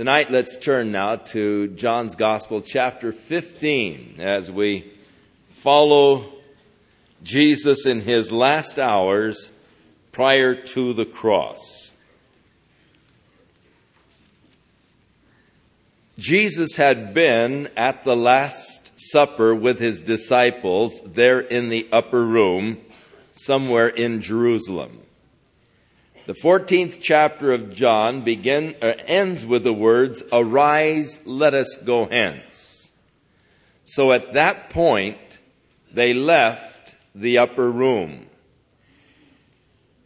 Tonight, let's turn now to John's Gospel, chapter 15, as we follow Jesus in his last hours prior to the cross. Jesus had been at the Last Supper with his disciples there in the upper room, somewhere in Jerusalem. The 14th chapter of John begin, uh, ends with the words, Arise, let us go hence. So at that point, they left the upper room.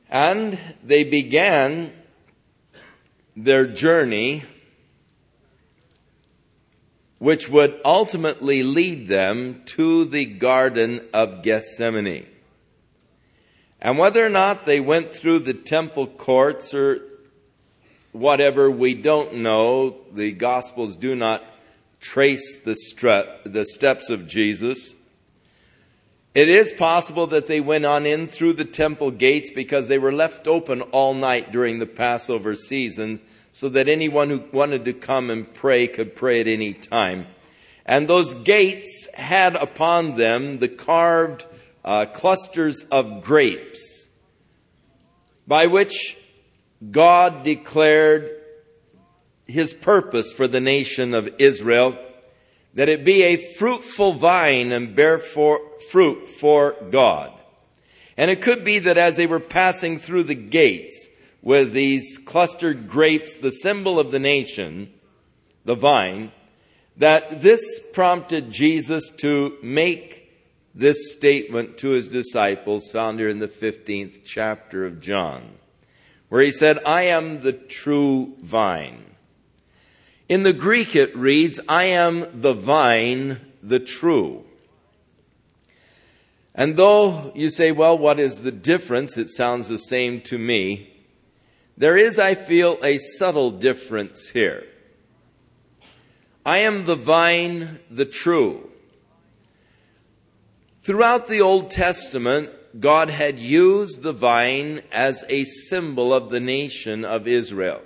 And they began their journey, which would ultimately lead them to the Garden of Gethsemane. And whether or not they went through the temple courts or whatever, we don't know. The Gospels do not trace the, stre- the steps of Jesus. It is possible that they went on in through the temple gates because they were left open all night during the Passover season so that anyone who wanted to come and pray could pray at any time. And those gates had upon them the carved uh, clusters of grapes, by which God declared his purpose for the nation of Israel, that it be a fruitful vine and bear for, fruit for God. And it could be that as they were passing through the gates with these clustered grapes, the symbol of the nation, the vine, that this prompted Jesus to make this statement to his disciples found here in the 15th chapter of John, where he said, I am the true vine. In the Greek it reads, I am the vine, the true. And though you say, well, what is the difference? It sounds the same to me. There is, I feel, a subtle difference here. I am the vine, the true. Throughout the Old Testament, God had used the vine as a symbol of the nation of Israel.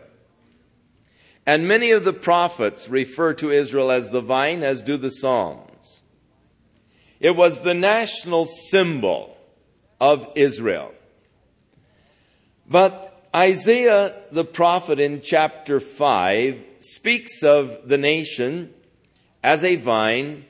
And many of the prophets refer to Israel as the vine, as do the Psalms. It was the national symbol of Israel. But Isaiah the prophet in chapter 5 speaks of the nation as a vine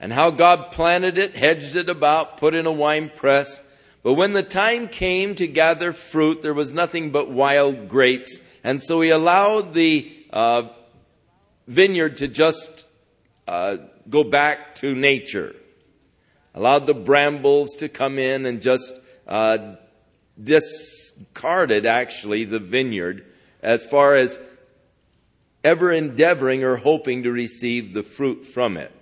and how God planted it, hedged it about, put in a wine press. But when the time came to gather fruit, there was nothing but wild grapes. And so he allowed the uh, vineyard to just uh, go back to nature. Allowed the brambles to come in and just uh, discarded, actually, the vineyard as far as ever endeavoring or hoping to receive the fruit from it.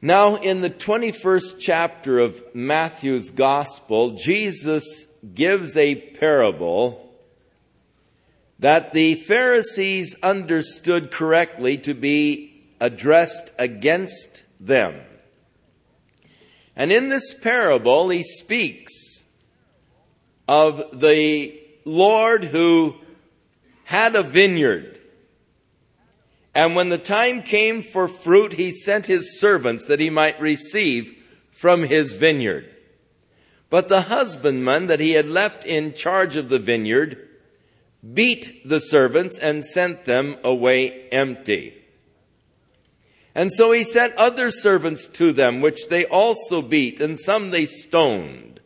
Now, in the 21st chapter of Matthew's Gospel, Jesus gives a parable that the Pharisees understood correctly to be addressed against them. And in this parable, he speaks of the Lord who had a vineyard and when the time came for fruit, he sent his servants that he might receive from his vineyard. But the husbandman that he had left in charge of the vineyard beat the servants and sent them away empty. And so he sent other servants to them, which they also beat, and some they stoned.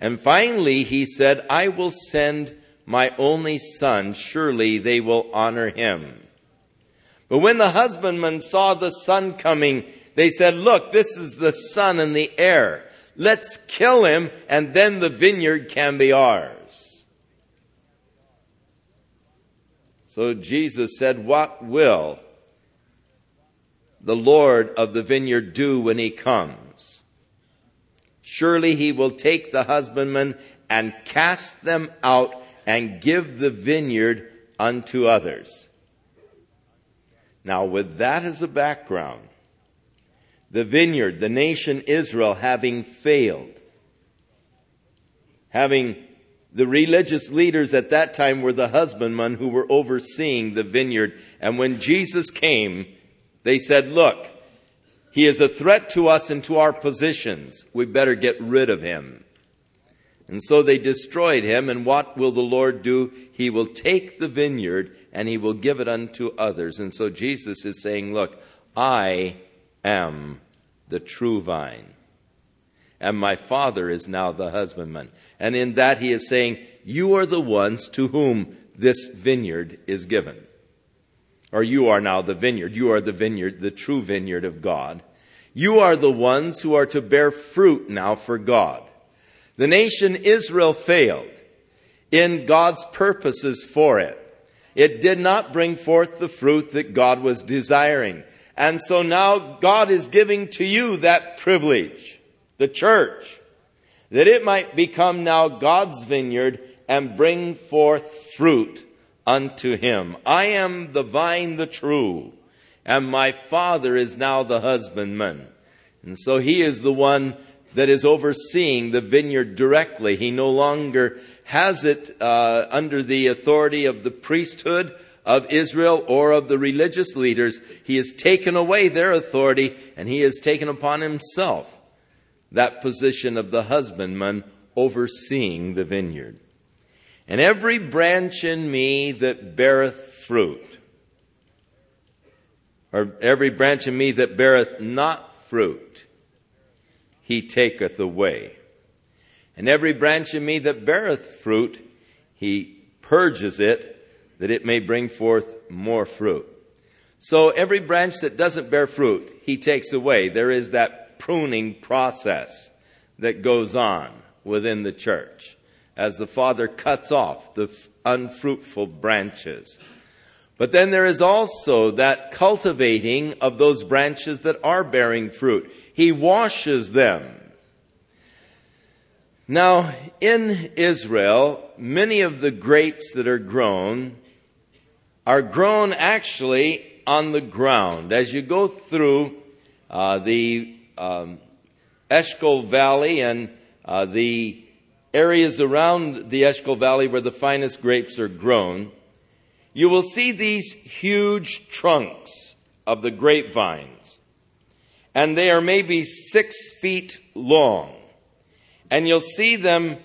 And finally he said, I will send my only son. Surely they will honor him. But when the husbandmen saw the son coming, they said, Look, this is the son and the heir. Let's kill him, and then the vineyard can be ours. So Jesus said, What will the Lord of the vineyard do when he comes? Surely he will take the husbandmen and cast them out and give the vineyard unto others. Now, with that as a background, the vineyard, the nation Israel, having failed, having The religious leaders at that time were the husbandmen who were overseeing the vineyard. And when Jesus came, they said, Look, he is a threat to us and to our positions. We better get rid of him. And so they destroyed him. And what will the Lord do? He will take the vineyard and he will give it unto others. And so Jesus is saying, Look, I am the true vine and my Father is now the husbandman. And in that he is saying, You are the ones to whom this vineyard is given. Or you are now the vineyard. You are the vineyard, the true vineyard of God. You are the ones who are to bear fruit now for God. The nation Israel failed in God's purposes for it. It did not bring forth the fruit that God was desiring. And so now God is giving to you that privilege the church, that it might become now God's vineyard and bring forth fruit unto him. I am the vine, the true, and my Father is now the husbandman. And so he is the one that is overseeing the vineyard directly. He no longer has it uh, under the authority of the priesthood of Israel or of the religious leaders. He has taken away their authority and he has taken upon himself that position of the husbandman overseeing the vineyard. And every branch in me that beareth fruit, or every branch in me that beareth not fruit, he taketh away. And every branch in me that beareth fruit, he purges it, that it may bring forth more fruit. So every branch that doesn't bear fruit, he takes away. There is that pruning process that goes on within the church as the Father cuts off the unfruitful branches. But then there is also that cultivating of those branches that are bearing fruit. He washes them. Now, in Israel, many of the grapes that are grown are grown actually on the ground. As you go through uh, the um, Eshcol Valley and uh, the areas around the Eshcol Valley where the finest grapes are grown, you will see these huge trunks of the grapevines. And they are maybe six feet long. And you'll see them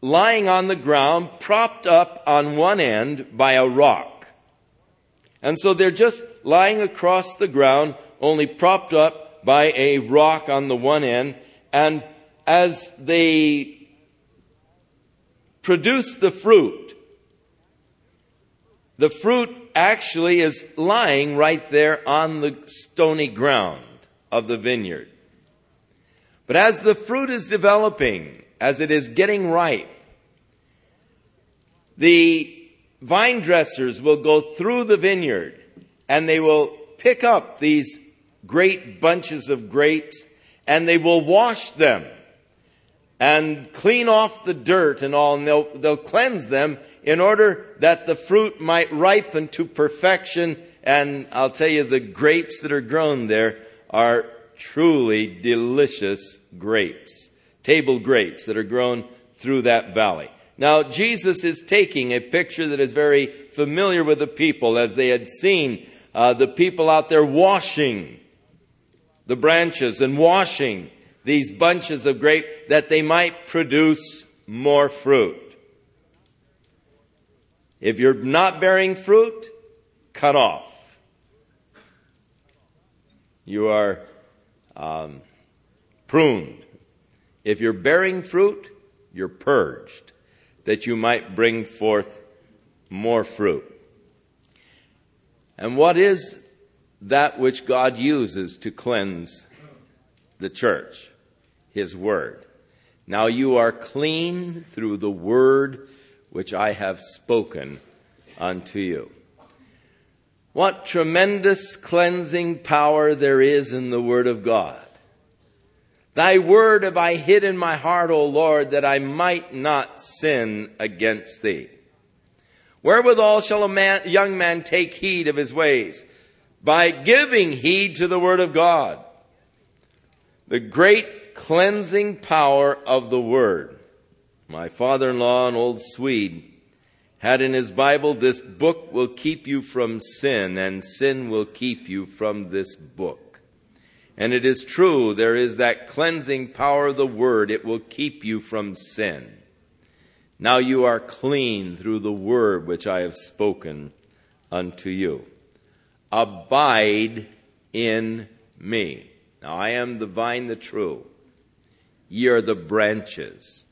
lying on the ground, propped up on one end by a rock. And so they're just lying across the ground, only propped up by a rock on the one end, and as they produce the fruit, the fruit actually is lying right there on the stony ground of the vineyard. But as the fruit is developing, as it is getting ripe, the vine dressers will go through the vineyard and they will pick up these great bunches of grapes and they will wash them and clean off the dirt and all, and they'll, they'll cleanse them in order that the fruit might ripen to perfection. And I'll tell you, the grapes that are grown there are truly delicious grapes, table grapes that are grown through that valley. Now, Jesus is taking a picture that is very familiar with the people as they had seen uh, the people out there washing the branches and washing these bunches of grape that they might produce more fruit. If you're not bearing fruit, cut off. You are um, pruned. If you're bearing fruit, you're purged, that you might bring forth more fruit. And what is that which God uses to cleanse the church, His Word. Now you are clean through the Word which I have spoken unto you. What tremendous cleansing power there is in the Word of God. Thy word have I hid in my heart, O Lord, that I might not sin against thee. Wherewithal shall a man, young man take heed of his ways? by giving heed to the Word of God. The great cleansing power of the Word. my father in law, an old Swede, had in his Bible, This book will keep you from sin, and sin will keep you from this book. And it is true, there is that cleansing power of the Word. It will keep you from sin. Now you are clean through the Word which I have spoken unto you. Abide in me. Now I am the vine, the true. Ye are the branches.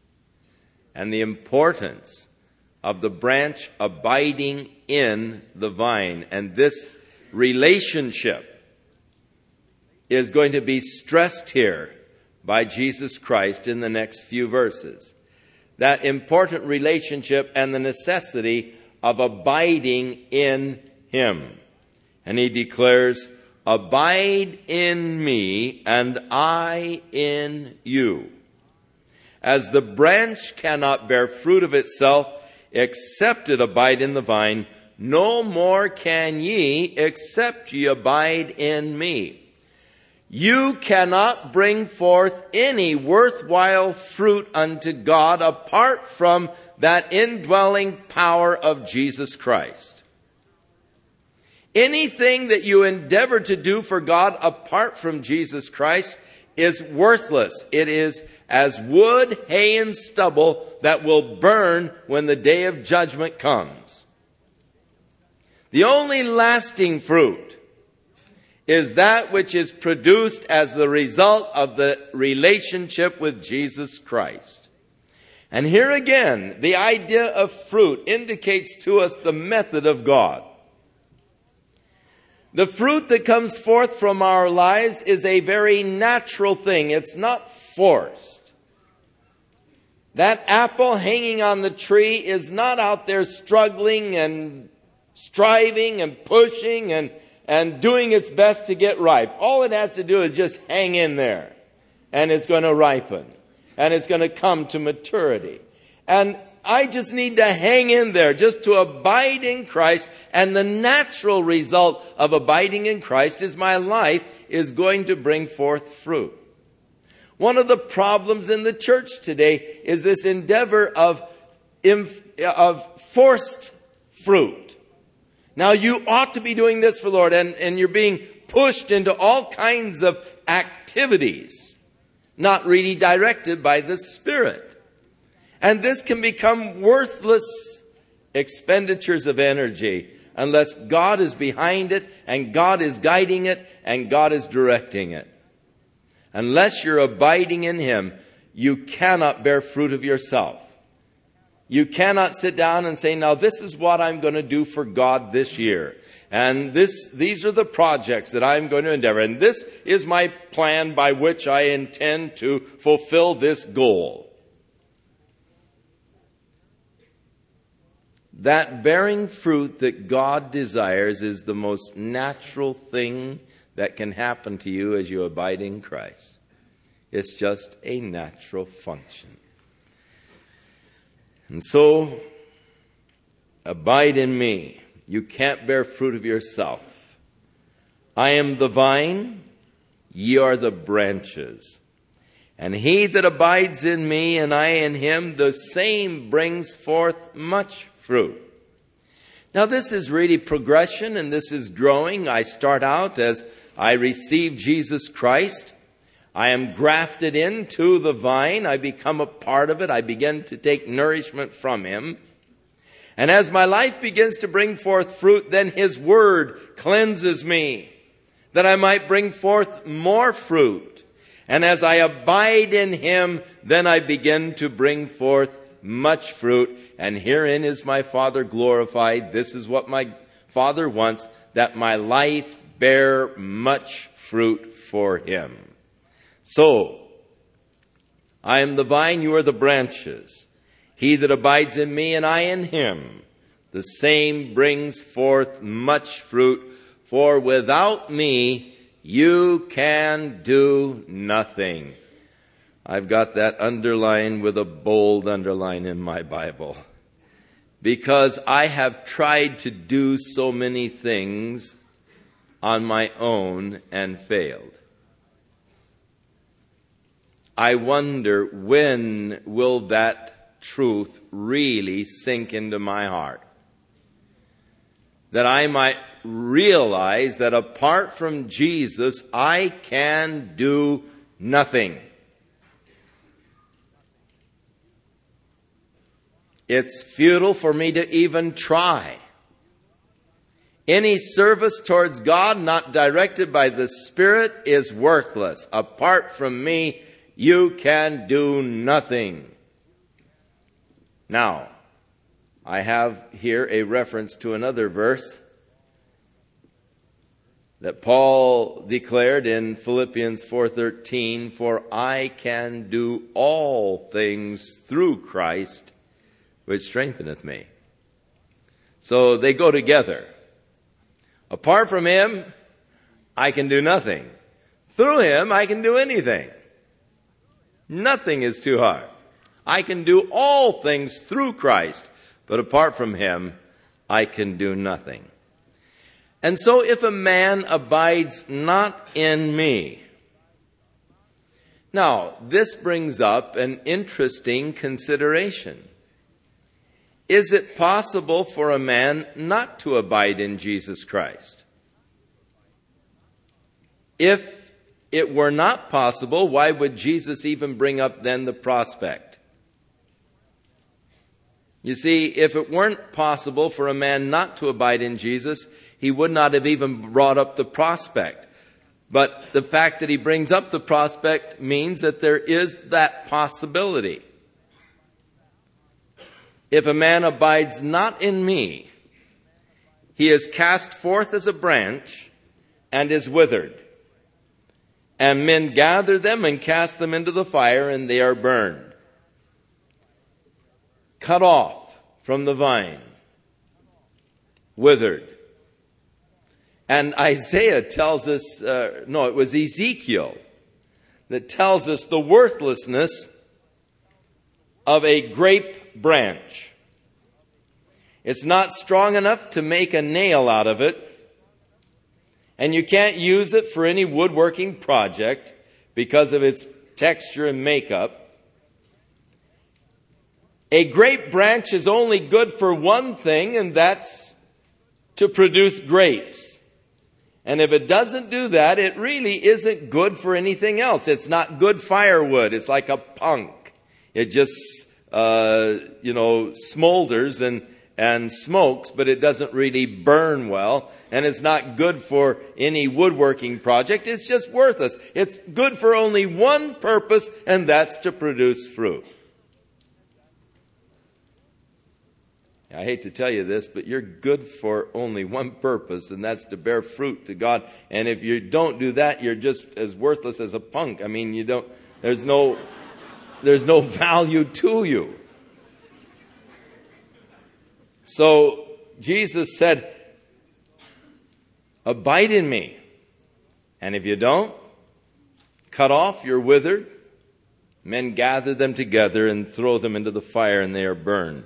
And the importance of the branch abiding in the vine. And this relationship is going to be stressed here by Jesus Christ in the next few verses. That important relationship and the necessity of abiding in Him. And He declares, Abide in me, and I in you. As the branch cannot bear fruit of itself except it abide in the vine, no more can ye except ye abide in me. You cannot bring forth any worthwhile fruit unto God apart from that indwelling power of Jesus Christ. Anything that you endeavor to do for God apart from Jesus Christ is worthless. It is as wood, hay, and stubble that will burn when the day of judgment comes. The only lasting fruit is that which is produced as the result of the relationship with Jesus Christ. And here again, the idea of fruit indicates to us the method of God. The fruit that comes forth from our lives is a very natural thing. It's not forced. That apple hanging on the tree is not out there struggling and striving and pushing and, and doing its best to get ripe. All it has to do is just hang in there and it's going to ripen and it's going to come to maturity. And I just need to hang in there, just to abide in Christ. And the natural result of abiding in Christ is my life is going to bring forth fruit. One of the problems in the church today is this endeavor of, of forced fruit. Now you ought to be doing this for the Lord and, and you're being pushed into all kinds of activities, not really directed by the Spirit. And this can become worthless expenditures of energy unless God is behind it and God is guiding it and God is directing it. Unless you're abiding in Him, you cannot bear fruit of yourself. You cannot sit down and say, now this is what I'm going to do for God this year. And this, these are the projects that I'm going to endeavor. And this is my plan by which I intend to fulfill this goal. That bearing fruit that God desires is the most natural thing that can happen to you as you abide in Christ. It's just a natural function. And so, abide in me. You can't bear fruit of yourself. I am the vine, ye are the branches. And he that abides in me and I in him, the same brings forth much fruit. Now, this is really progression and this is growing. I start out as I receive Jesus Christ. I am grafted into the vine. I become a part of it. I begin to take nourishment from Him. And as my life begins to bring forth fruit, then His Word cleanses me that I might bring forth more fruit. And as I abide in Him, then I begin to bring forth much fruit, and herein is my Father glorified. This is what my Father wants, that my life bear much fruit for him. So, I am the vine, you are the branches. He that abides in me and I in him, the same brings forth much fruit, for without me you can do nothing. I've got that underlined with a bold underline in my Bible. Because I have tried to do so many things on my own and failed. I wonder when will that truth really sink into my heart. That I might realize that apart from Jesus, I can do nothing. It's futile for me to even try. Any service towards God not directed by the Spirit is worthless. Apart from me, you can do nothing. Now, I have here a reference to another verse that Paul declared in Philippians 4:13, "For I can do all things through Christ which strengtheneth me. So they go together. Apart from Him, I can do nothing. Through Him, I can do anything. Nothing is too hard. I can do all things through Christ, but apart from Him, I can do nothing. And so if a man abides not in me, now, this brings up an interesting consideration. Is it possible for a man not to abide in Jesus Christ? If it were not possible, why would Jesus even bring up then the prospect? You see, if it weren't possible for a man not to abide in Jesus, he would not have even brought up the prospect. But the fact that he brings up the prospect means that there is that possibility. If a man abides not in me, he is cast forth as a branch and is withered. And men gather them and cast them into the fire, and they are burned. Cut off from the vine, withered. And Isaiah tells us, uh, no, it was Ezekiel that tells us the worthlessness of a grape branch. It's not strong enough to make a nail out of it, and you can't use it for any woodworking project because of its texture and makeup. A grape branch is only good for one thing, and that's to produce grapes. And if it doesn't do that, it really isn't good for anything else. It's not good firewood. It's like a punk. It just uh, you know, smolders and, and smokes, but it doesn't really burn well, and it's not good for any woodworking project. It's just worthless. It's good for only one purpose, and that's to produce fruit. I hate to tell you this, but you're good for only one purpose, and that's to bear fruit to God. And if you don't do that, you're just as worthless as a punk. I mean, you don't, there's no, there's no value to you. So Jesus said, Abide in me. And if you don't, cut off, you're withered. Men gather them together and throw them into the fire, and they are burned.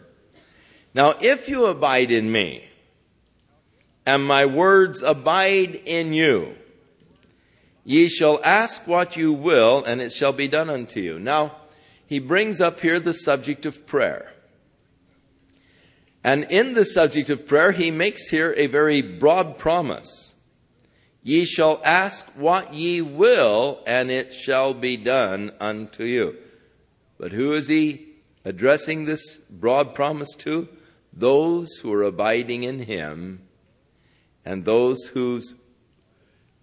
Now, if you abide in me, and my words abide in you, ye shall ask what you will, and it shall be done unto you. Now, he brings up here the subject of prayer. And in the subject of prayer, he makes here a very broad promise. Ye shall ask what ye will, and it shall be done unto you. But who is he addressing this broad promise to? Those who are abiding in him, and those whose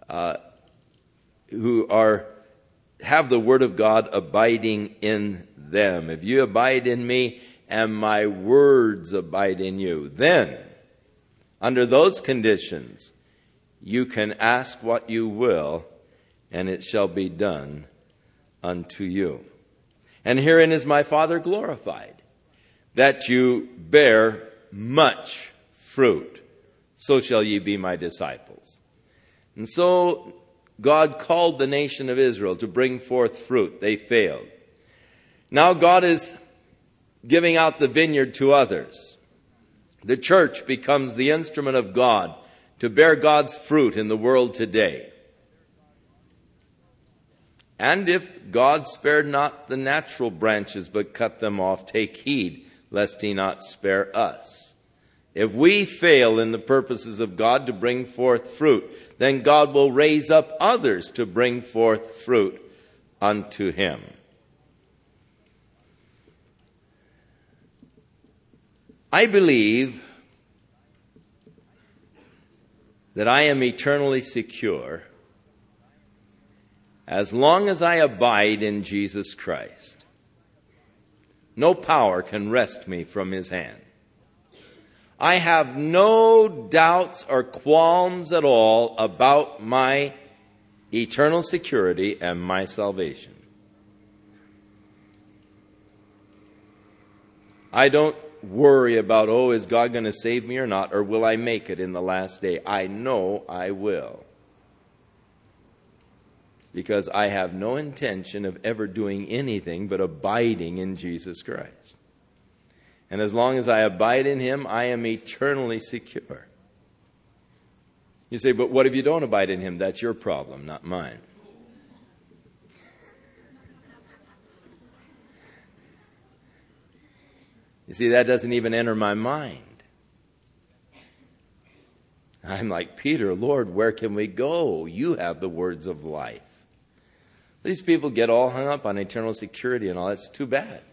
uh, who are have the Word of God abiding in them. If you abide in me and my words abide in you, then, under those conditions, you can ask what you will, and it shall be done unto you. And herein is my Father glorified, that you bear much fruit. So shall ye be my disciples. And so God called the nation of Israel to bring forth fruit. They failed. Now God is giving out the vineyard to others. The church becomes the instrument of God to bear God's fruit in the world today. And if God spared not the natural branches, but cut them off, take heed lest he not spare us. If we fail in the purposes of God to bring forth fruit, then God will raise up others to bring forth fruit unto him. I believe that I am eternally secure as long as I abide in Jesus Christ. No power can wrest me from his hand. I have no doubts or qualms at all about my eternal security and my salvation. I don't worry about, oh, is God going to save me or not, or will I make it in the last day? I know I will. Because I have no intention of ever doing anything but abiding in Jesus Christ. And as long as I abide in Him, I am eternally secure. You say, but what if you don't abide in Him? That's your problem, not mine. You see, that doesn't even enter my mind. I'm like, Peter, Lord, where can we go? You have the words of life. These people get all hung up on eternal security and all. That's too bad.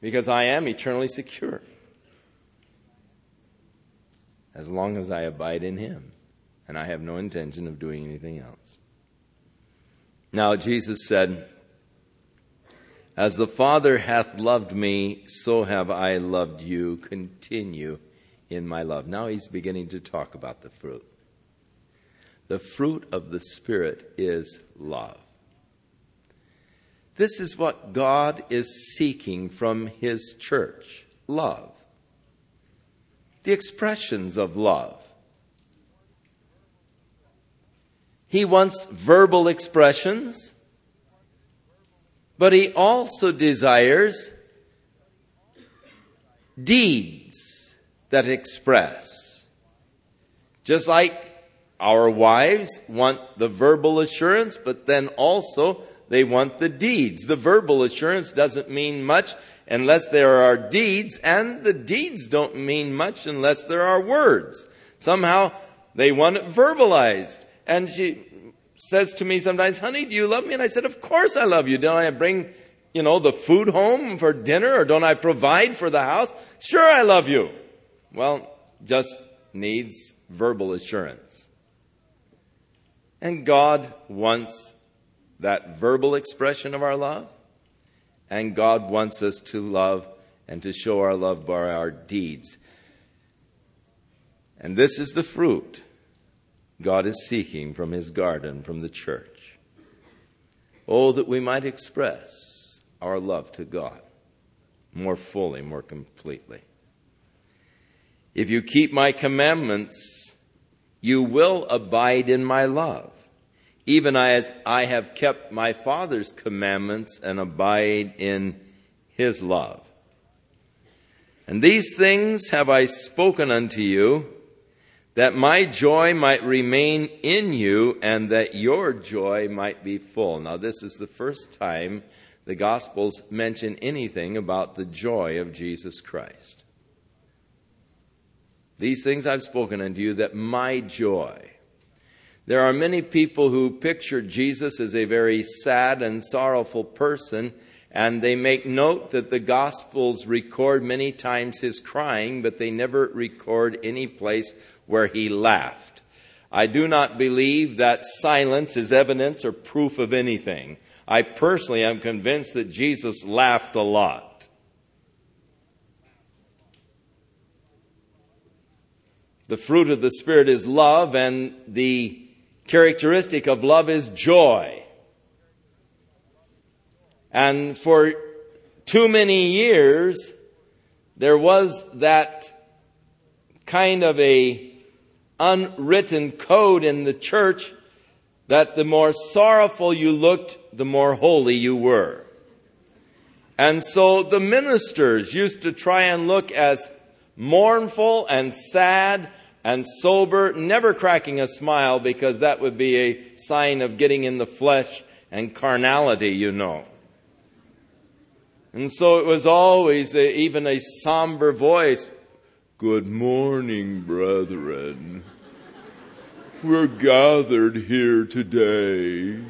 Because I am eternally secure. As long as I abide in Him. And I have no intention of doing anything else. Now, Jesus said, as the Father hath loved me, so have I loved you. Continue in my love. Now he's beginning to talk about the fruit. The fruit of the Spirit is love. This is what God is seeking from his church love. The expressions of love. He wants verbal expressions but he also desires deeds that express. Just like our wives want the verbal assurance, but then also they want the deeds. The verbal assurance doesn't mean much unless there are deeds, and the deeds don't mean much unless there are words. Somehow they want it verbalized. And she, says to me sometimes, honey, do you love me? And I said, of course I love you. Don't I bring, you know, the food home for dinner or don't I provide for the house? Sure, I love you. Well, just needs verbal assurance. And God wants that verbal expression of our love. And God wants us to love and to show our love by our deeds. And this is the fruit God is seeking from his garden, from the church. Oh, that we might express our love to God more fully, more completely. If you keep my commandments, you will abide in my love, even as I have kept my Father's commandments and abide in his love. And these things have I spoken unto you that my joy might remain in you and that your joy might be full. Now, this is the first time the Gospels mention anything about the joy of Jesus Christ. These things I've spoken unto you that my joy. There are many people who picture Jesus as a very sad and sorrowful person, and they make note that the Gospels record many times his crying, but they never record any place where he laughed. I do not believe that silence is evidence or proof of anything. I personally am convinced that Jesus laughed a lot. The fruit of the Spirit is love, and the characteristic of love is joy. And for too many years, there was that kind of a unwritten code in the church that the more sorrowful you looked, the more holy you were. And so the ministers used to try and look as mournful and sad and sober, never cracking a smile because that would be a sign of getting in the flesh and carnality, you know. And so it was always a, even a somber voice. Good morning, brethren. We're gathered here today.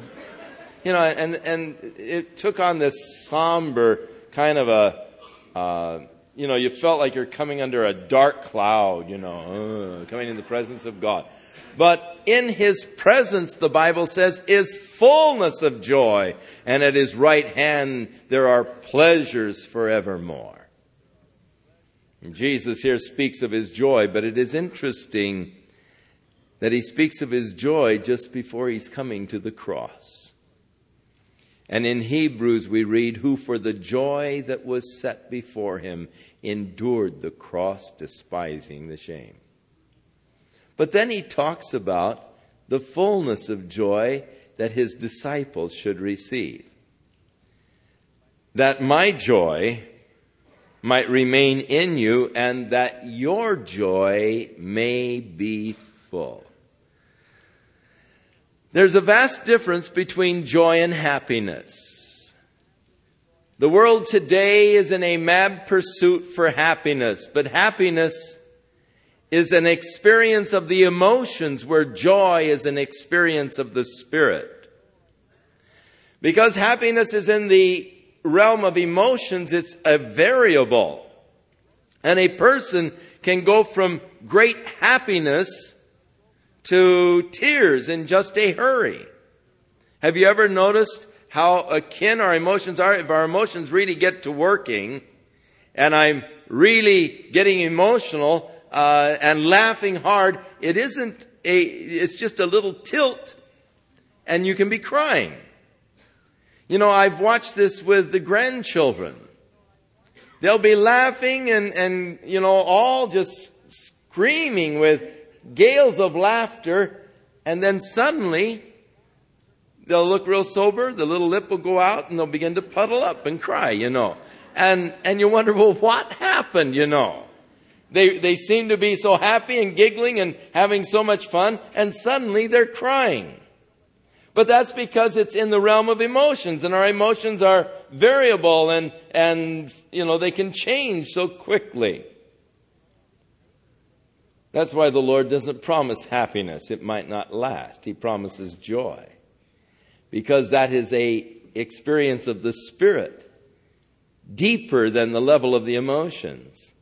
You know, and, and it took on this somber kind of a, uh, you know, you felt like you're coming under a dark cloud, you know, uh, coming in the presence of God. But in his presence, the Bible says, is fullness of joy, and at his right hand there are pleasures forevermore. And Jesus here speaks of his joy, but it is interesting that he speaks of his joy just before he's coming to the cross. And in Hebrews we read, Who for the joy that was set before him endured the cross, despising the shame. But then he talks about the fullness of joy that his disciples should receive. That my joy might remain in you and that your joy may be full. There's a vast difference between joy and happiness. The world today is in a mad pursuit for happiness, but happiness is an experience of the emotions where joy is an experience of the spirit. Because happiness is in the realm of emotions, it's a variable. And a person can go from great happiness to tears in just a hurry. Have you ever noticed how akin our emotions are? If our emotions really get to working, and I'm really getting emotional, uh, and laughing hard, it isn't a, it's just a little tilt and you can be crying. You know, I've watched this with the grandchildren. They'll be laughing and, and, you know, all just screaming with gales of laughter. And then suddenly, they'll look real sober, the little lip will go out, and they'll begin to puddle up and cry, you know. And, and you wonder, well, what happened, you know? They, they seem to be so happy and giggling and having so much fun, and suddenly they're crying. But that's because it's in the realm of emotions, and our emotions are variable and, and, you know, they can change so quickly. That's why the Lord doesn't promise happiness. It might not last. He promises joy. Because that is a experience of the Spirit, deeper than the level of the emotions.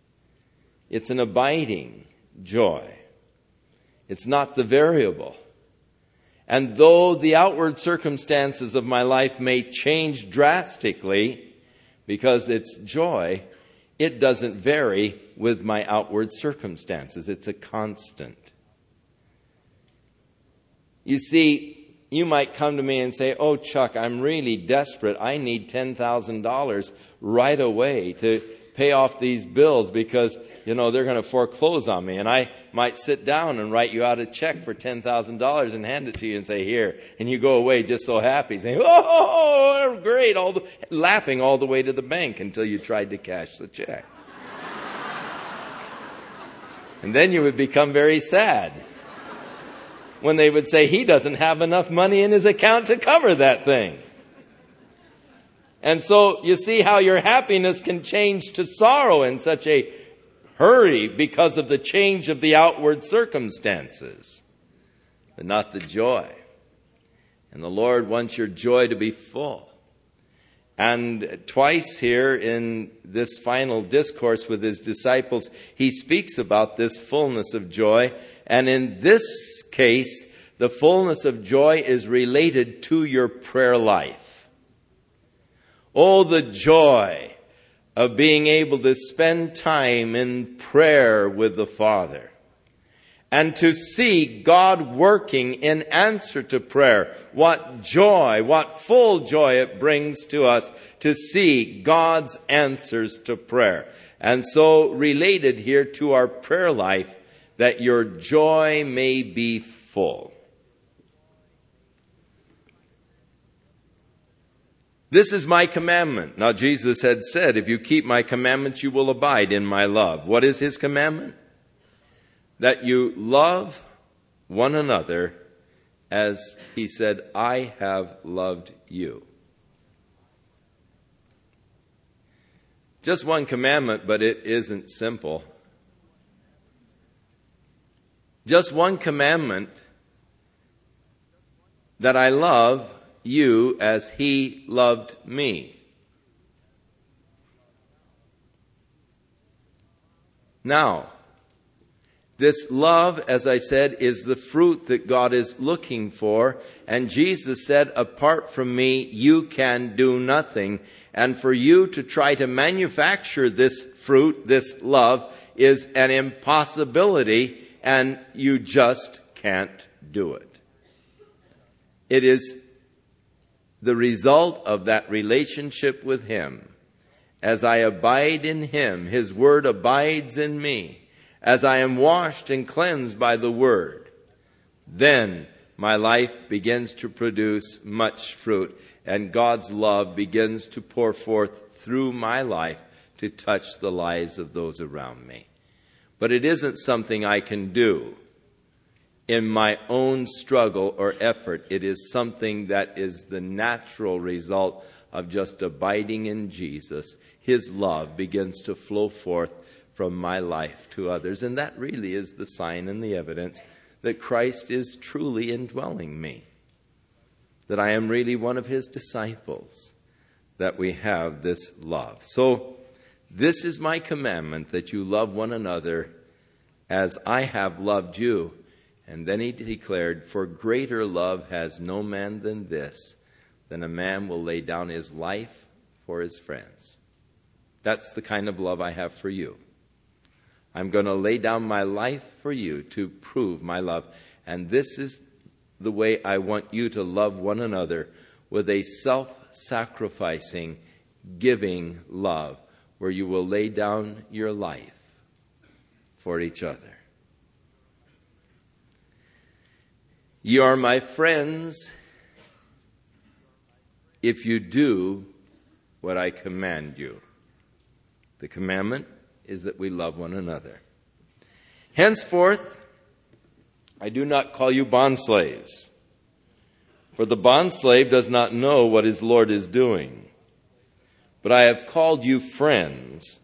It's an abiding joy. It's not the variable. And though the outward circumstances of my life may change drastically because it's joy, it doesn't vary with my outward circumstances. It's a constant. You see, you might come to me and say, Oh, Chuck, I'm really desperate. I need $10,000 right away to pay off these bills because, you know, they're going to foreclose on me. And I might sit down and write you out a check for $10,000 and hand it to you and say, here. And you go away just so happy, saying, oh, oh, oh, oh, great, all the, laughing all the way to the bank until you tried to cash the check. And then you would become very sad when they would say he doesn't have enough money in his account to cover that thing. And so you see how your happiness can change to sorrow in such a hurry because of the change of the outward circumstances, but not the joy. And the Lord wants your joy to be full. And twice here in this final discourse with his disciples, he speaks about this fullness of joy. And in this case, the fullness of joy is related to your prayer life. Oh, the joy of being able to spend time in prayer with the Father and to see God working in answer to prayer. What joy, what full joy it brings to us to see God's answers to prayer. And so related here to our prayer life, that your joy may be full. This is my commandment. Now, Jesus had said, If you keep my commandments, you will abide in my love. What is his commandment? That you love one another as he said, I have loved you. Just one commandment, but it isn't simple. Just one commandment that I love you as he loved me. Now, this love, as I said, is the fruit that God is looking for. And Jesus said, apart from me, you can do nothing. And for you to try to manufacture this fruit, this love, is an impossibility, and you just can't do it. It is the result of that relationship with Him. As I abide in Him, His Word abides in me as I am washed and cleansed by the word, then my life begins to produce much fruit and God's love begins to pour forth through my life to touch the lives of those around me. But it isn't something I can do in my own struggle or effort. It is something that is the natural result of just abiding in Jesus. His love begins to flow forth from my life to others. And that really is the sign and the evidence that Christ is truly indwelling me, that I am really one of his disciples, that we have this love. So, this is my commandment that you love one another as I have loved you. And then he declared, For greater love has no man than this, than a man will lay down his life for his friends. That's the kind of love I have for you. I'm going to lay down my life for you to prove my love. And this is the way I want you to love one another with a self sacrificing, giving love, where you will lay down your life for each other. You are my friends if you do what I command you. The commandment is that we love one another. Henceforth, I do not call you bondslaves, for the bondslave does not know what his Lord is doing. But I have called you friends,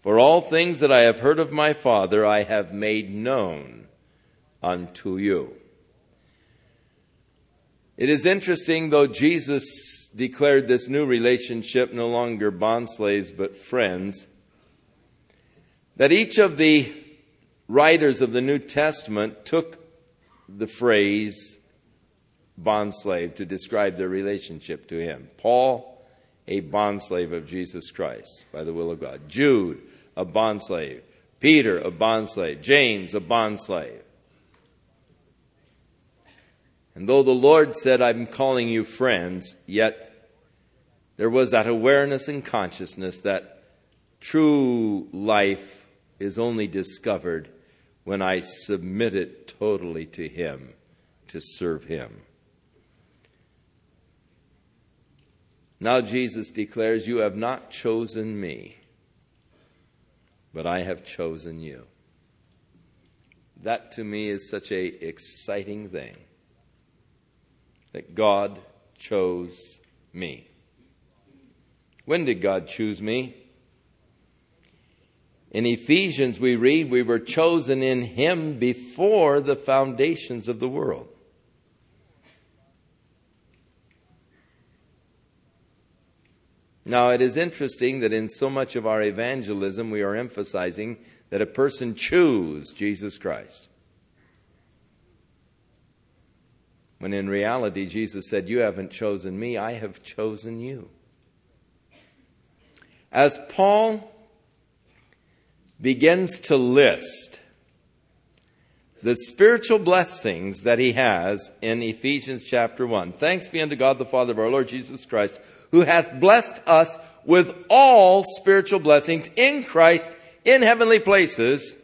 for all things that I have heard of my Father I have made known unto you. It is interesting, though Jesus declared this new relationship no longer bondslaves but friends, that each of the writers of the New Testament took the phrase bondslave to describe their relationship to him. Paul, a bondslave of Jesus Christ by the will of God. Jude, a bondslave. Peter, a bondslave. James, a bondslave. And though the Lord said, I'm calling you friends, yet there was that awareness and consciousness that true life is only discovered when I submit it totally to Him to serve Him. Now Jesus declares, You have not chosen me, but I have chosen you. That to me is such a exciting thing that God chose me. When did God choose me? In Ephesians, we read, We were chosen in Him before the foundations of the world. Now, it is interesting that in so much of our evangelism, we are emphasizing that a person choose Jesus Christ. When in reality, Jesus said, You haven't chosen me, I have chosen you. As Paul begins to list the spiritual blessings that he has in Ephesians chapter 1. Thanks be unto God the Father of our Lord Jesus Christ, who hath blessed us with all spiritual blessings in Christ in heavenly places.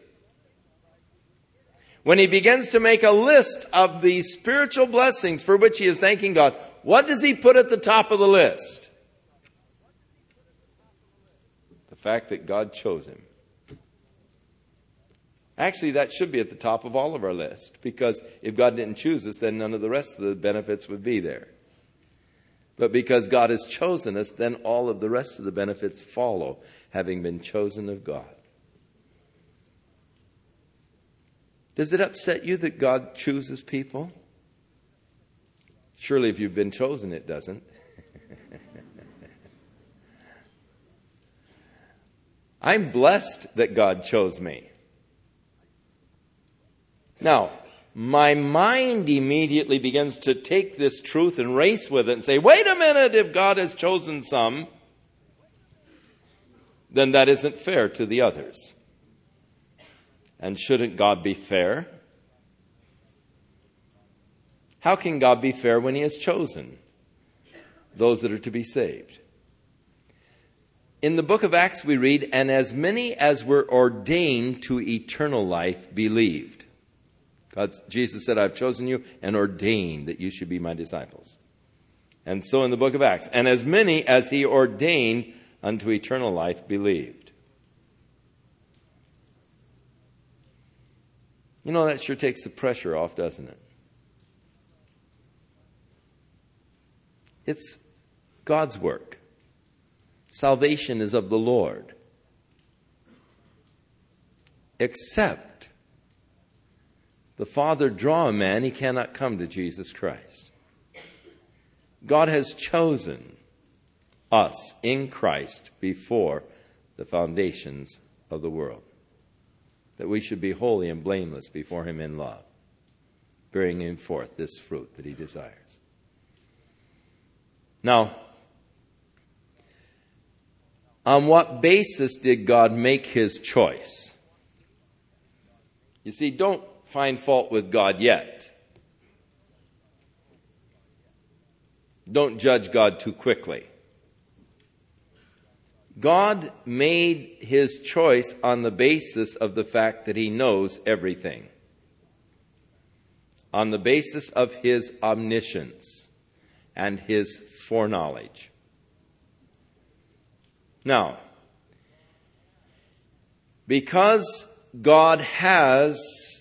When he begins to make a list of the spiritual blessings for which he is thanking God, what does he put at the top of the list? The fact that God chose him. Actually, that should be at the top of all of our list because if God didn't choose us, then none of the rest of the benefits would be there. But because God has chosen us, then all of the rest of the benefits follow, having been chosen of God. Does it upset you that God chooses people? Surely, if you've been chosen, it doesn't. I'm blessed that God chose me. Now, my mind immediately begins to take this truth and race with it and say, wait a minute, if God has chosen some, then that isn't fair to the others. And shouldn't God be fair? How can God be fair when He has chosen those that are to be saved? In the book of Acts, we read, And as many as were ordained to eternal life believed. Jesus said, I've chosen you and ordained that you should be my disciples. And so in the book of Acts, and as many as he ordained unto eternal life believed. You know, that sure takes the pressure off, doesn't it? It's God's work. Salvation is of the Lord. Except the Father draw a man, he cannot come to Jesus Christ. God has chosen us in Christ before the foundations of the world, that we should be holy and blameless before him in love, bringing forth this fruit that he desires. Now, on what basis did God make his choice? You see, don't find fault with God yet. Don't judge God too quickly. God made his choice on the basis of the fact that he knows everything, on the basis of his omniscience and his foreknowledge. Now, because God has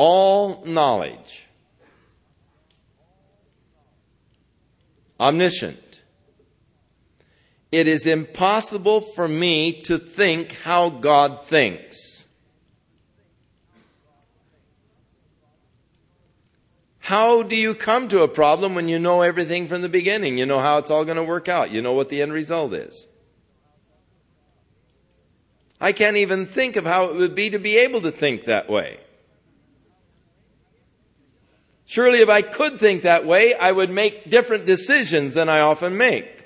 all knowledge, omniscient, it is impossible for me to think how God thinks. How do you come to a problem when you know everything from the beginning? You know how it's all going to work out. You know what the end result is. I can't even think of how it would be to be able to think that way. Surely if I could think that way, I would make different decisions than I often make.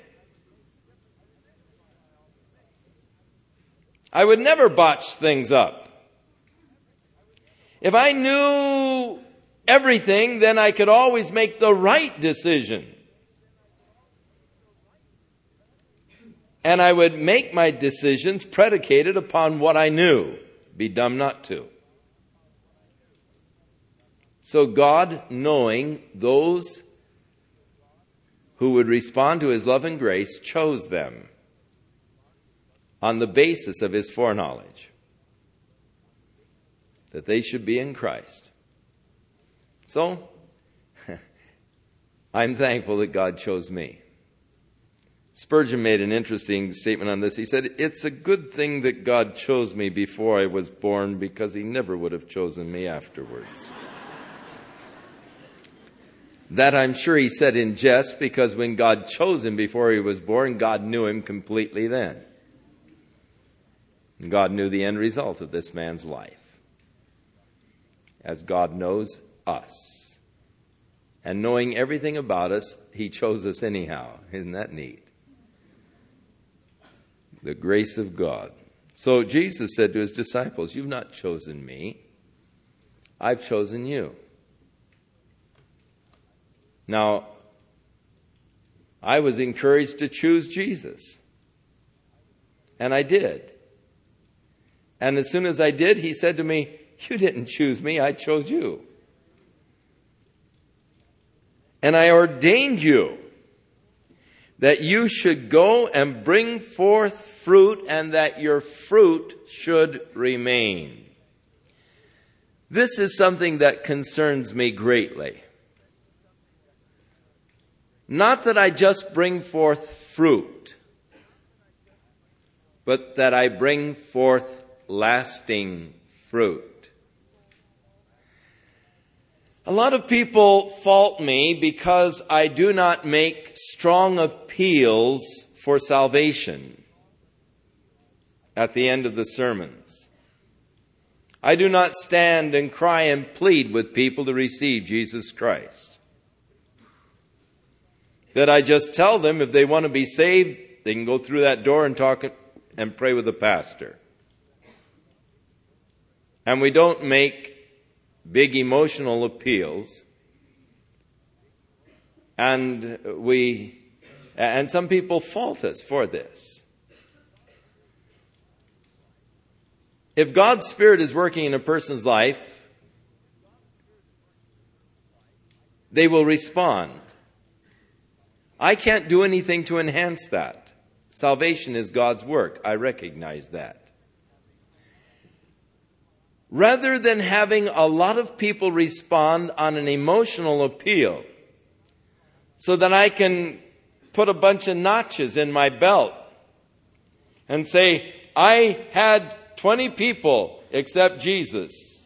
I would never botch things up. If I knew everything, then I could always make the right decision. And I would make my decisions predicated upon what I knew. Be dumb not to. So God, knowing those who would respond to his love and grace, chose them on the basis of his foreknowledge that they should be in Christ. So, I'm thankful that God chose me. Spurgeon made an interesting statement on this. He said, It's a good thing that God chose me before I was born because he never would have chosen me afterwards. That I'm sure he said in jest because when God chose him before he was born, God knew him completely then. And God knew the end result of this man's life. As God knows us. And knowing everything about us, He chose us anyhow. Isn't that neat? The grace of God. So Jesus said to His disciples, You've not chosen me, I've chosen you. Now, I was encouraged to choose Jesus. And I did. And as soon as I did, he said to me, You didn't choose me, I chose you and I ordained you that you should go and bring forth fruit and that your fruit should remain. This is something that concerns me greatly. Not that I just bring forth fruit, but that I bring forth lasting fruit. A lot of people fault me because I do not make strong appeals for salvation at the end of the sermons. I do not stand and cry and plead with people to receive Jesus Christ. That I just tell them if they want to be saved, they can go through that door and talk and pray with the pastor. And we don't make big emotional appeals. And we, and some people fault us for this. If God's Spirit is working in a person's life, they will respond. I can't do anything to enhance that. Salvation is God's work. I recognize that rather than having a lot of people respond on an emotional appeal so that I can put a bunch of notches in my belt and say, I had 20 people accept Jesus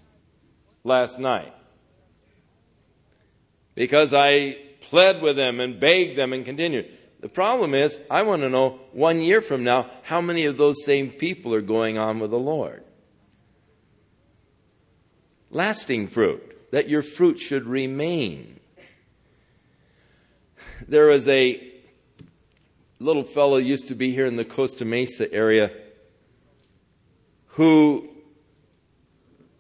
last night because I pled with them and begged them and continued. The problem is, I want to know one year from now how many of those same people are going on with the Lord lasting fruit, that your fruit should remain. There was a little fellow used to be here in the Costa Mesa area who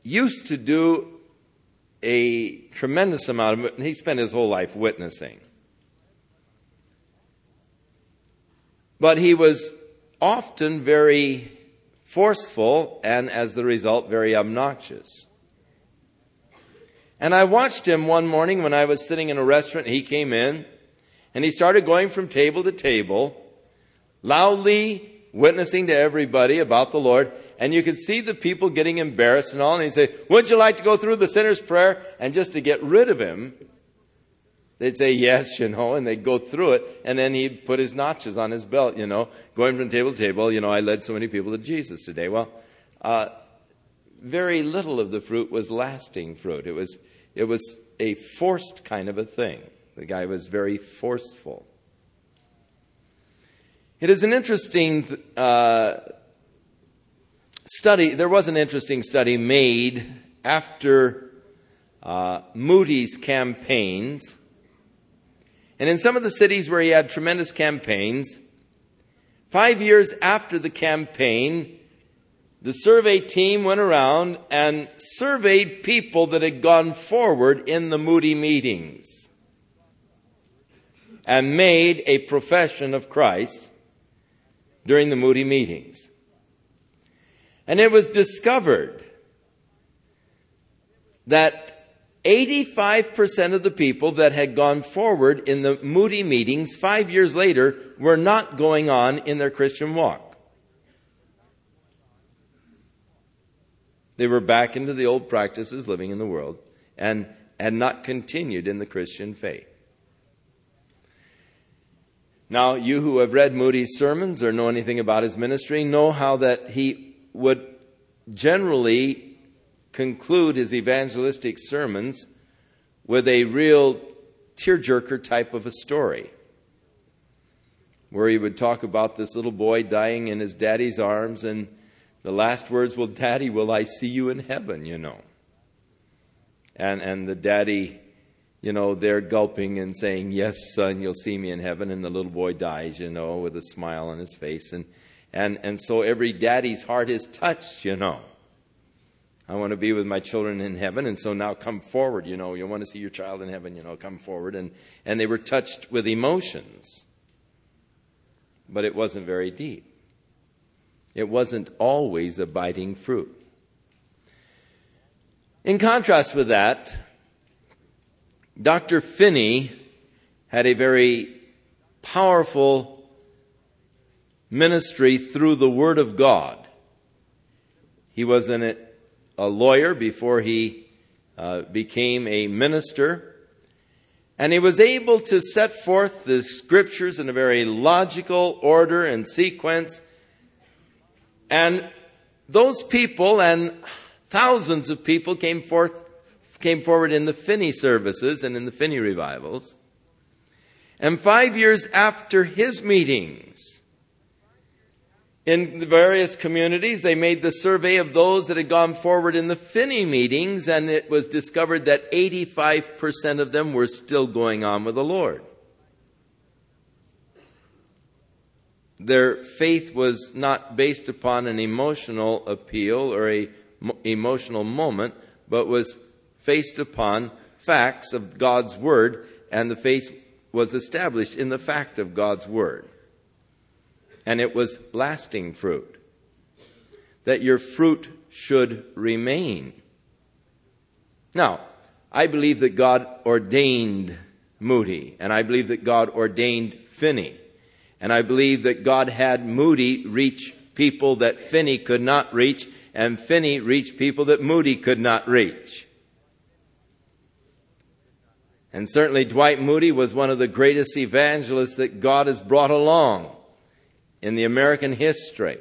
used to do a tremendous amount of it, and he spent his whole life witnessing. But he was often very forceful and, as the result, very obnoxious. And I watched him one morning when I was sitting in a restaurant. He came in and he started going from table to table, loudly witnessing to everybody about the Lord. And you could see the people getting embarrassed and all. And he'd say, Would you like to go through the sinner's prayer? And just to get rid of him, they'd say, Yes, you know, and they'd go through it. And then he'd put his notches on his belt, you know, going from table to table. You know, I led so many people to Jesus today. Well, uh, very little of the fruit was lasting fruit. It was it was a forced kind of a thing. The guy was very forceful. It is an interesting uh, study. There was an interesting study made after uh, Moody's campaigns. And in some of the cities where he had tremendous campaigns, five years after the campaign, the survey team went around and surveyed people that had gone forward in the Moody meetings and made a profession of Christ during the Moody meetings. And it was discovered that 85% of the people that had gone forward in the Moody meetings five years later were not going on in their Christian walk. They were back into the old practices living in the world and had not continued in the Christian faith. Now, you who have read Moody's sermons or know anything about his ministry know how that he would generally conclude his evangelistic sermons with a real tearjerker type of a story. Where he would talk about this little boy dying in his daddy's arms and the last words, well, Daddy, will I see you in heaven, you know? And, and the daddy, you know, they're gulping and saying, Yes, son, you'll see me in heaven. And the little boy dies, you know, with a smile on his face. And, and, and so every daddy's heart is touched, you know. I want to be with my children in heaven, and so now come forward, you know. You want to see your child in heaven, you know, come forward. And, and they were touched with emotions, but it wasn't very deep. It wasn't always abiding fruit. In contrast with that, Dr. Finney had a very powerful ministry through the Word of God. He was an, a lawyer before he uh, became a minister. And he was able to set forth the scriptures in a very logical order and sequence. And those people and thousands of people came forth, came forward in the Finney services and in the Finney revivals. And five years after his meetings, in the various communities, they made the survey of those that had gone forward in the Finney meetings, and it was discovered that 85% of them were still going on with the Lord. Their faith was not based upon an emotional appeal or a emotional moment, but was based upon facts of God's Word, and the faith was established in the fact of God's Word and it was lasting fruit. That your fruit should remain. Now, I believe that God ordained Moody, and I believe that God ordained Finney, and I believe that God had Moody reach people that Finney could not reach, and Finney reach people that Moody could not reach. And certainly Dwight Moody was one of the greatest evangelists that God has brought along in the American history.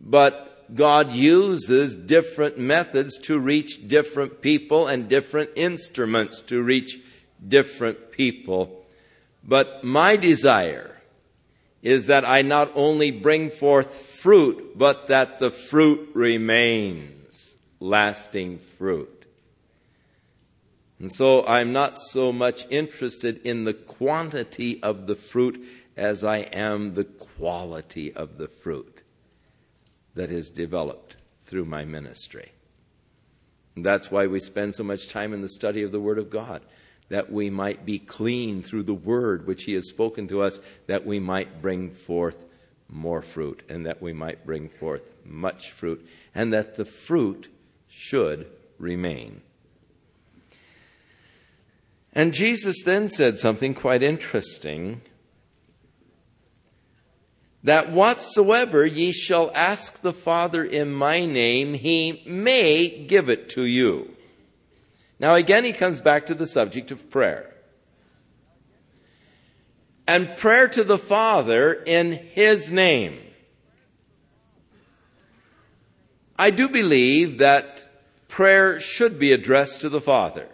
But God uses different methods to reach different people and different instruments to reach different people. But my desire is that I not only bring forth fruit, but that the fruit remains lasting fruit. And so I'm not so much interested in the quantity of the fruit as I am the quality of the fruit that is developed through my ministry. And that's why we spend so much time in the study of the Word of God, that we might be clean through the Word which He has spoken to us, that we might bring forth more fruit, and that we might bring forth much fruit, and that the fruit should remain. And Jesus then said something quite interesting that whatsoever ye shall ask the Father in my name, he may give it to you. Now, again, he comes back to the subject of prayer. And prayer to the Father in his name. I do believe that prayer should be addressed to the Father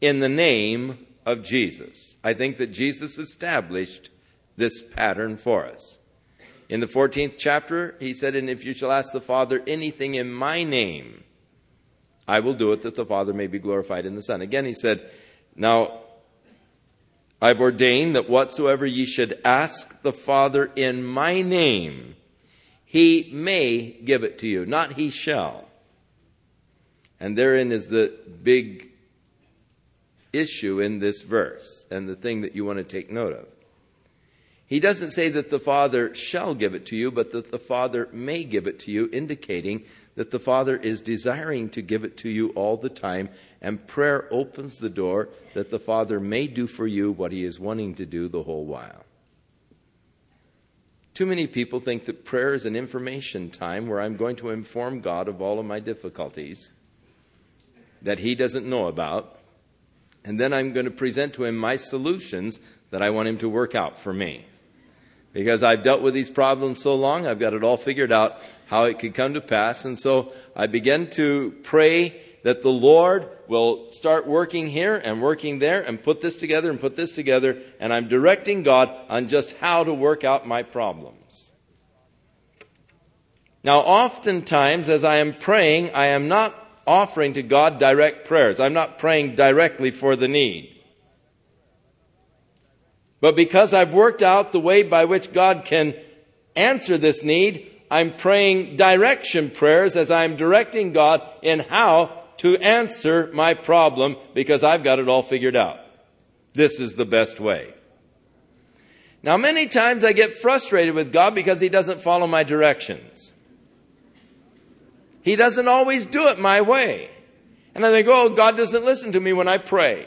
in the name of Jesus. I think that Jesus established this pattern for us. In the 14th chapter, he said, And if you shall ask the Father anything in my name, I will do it that the Father may be glorified in the Son. Again, he said, Now I've ordained that whatsoever ye should ask the Father in my name, he may give it to you, not he shall. And therein is the big issue in this verse and the thing that you want to take note of. He doesn't say that the Father shall give it to you, but that the Father may give it to you, indicating that the Father is desiring to give it to you all the time, and prayer opens the door that the Father may do for you what He is wanting to do the whole while. Too many people think that prayer is an information time where I'm going to inform God of all of my difficulties that He doesn't know about, and then I'm going to present to Him my solutions that I want Him to work out for me because I've dealt with these problems so long, I've got it all figured out how it could come to pass. And so I begin to pray that the Lord will start working here and working there and put this together and put this together. And I'm directing God on just how to work out my problems. Now, oftentimes, as I am praying, I am not offering to God direct prayers. I'm not praying directly for the need. But because I've worked out the way by which God can answer this need, I'm praying direction prayers as I'm directing God in how to answer my problem because I've got it all figured out. This is the best way. Now, many times I get frustrated with God because He doesn't follow my directions. He doesn't always do it my way. And I think, oh, God doesn't listen to me when I pray.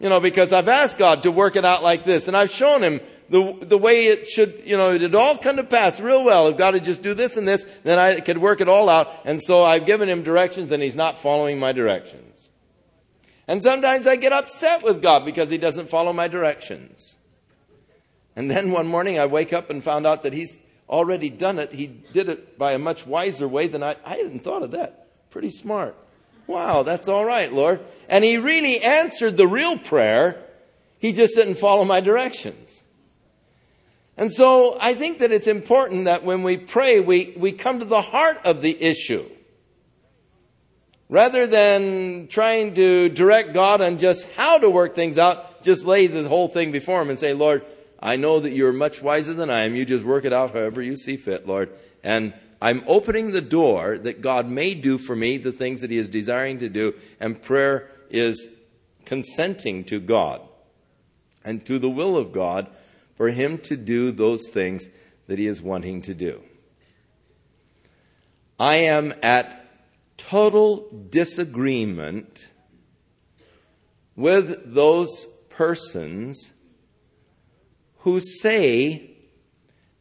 You know, because I've asked God to work it out like this, and I've shown him the, the way it should, you know, it'd all come to pass real well. If God would just do this and this, then I could work it all out. And so I've given him directions and he's not following my directions. And sometimes I get upset with God because he doesn't follow my directions. And then one morning I wake up and found out that he's already done it. He did it by a much wiser way than I, I hadn't thought of that. Pretty smart. Wow, that's all right, Lord. And he really answered the real prayer. He just didn't follow my directions. And so I think that it's important that when we pray, we, we come to the heart of the issue. Rather than trying to direct God on just how to work things out, just lay the whole thing before Him and say, Lord, I know that you're much wiser than I am. You just work it out however you see fit, Lord. And I'm opening the door that God may do for me the things that He is desiring to do. And prayer is consenting to God and to the will of God for him to do those things that he is wanting to do. I am at total disagreement with those persons who say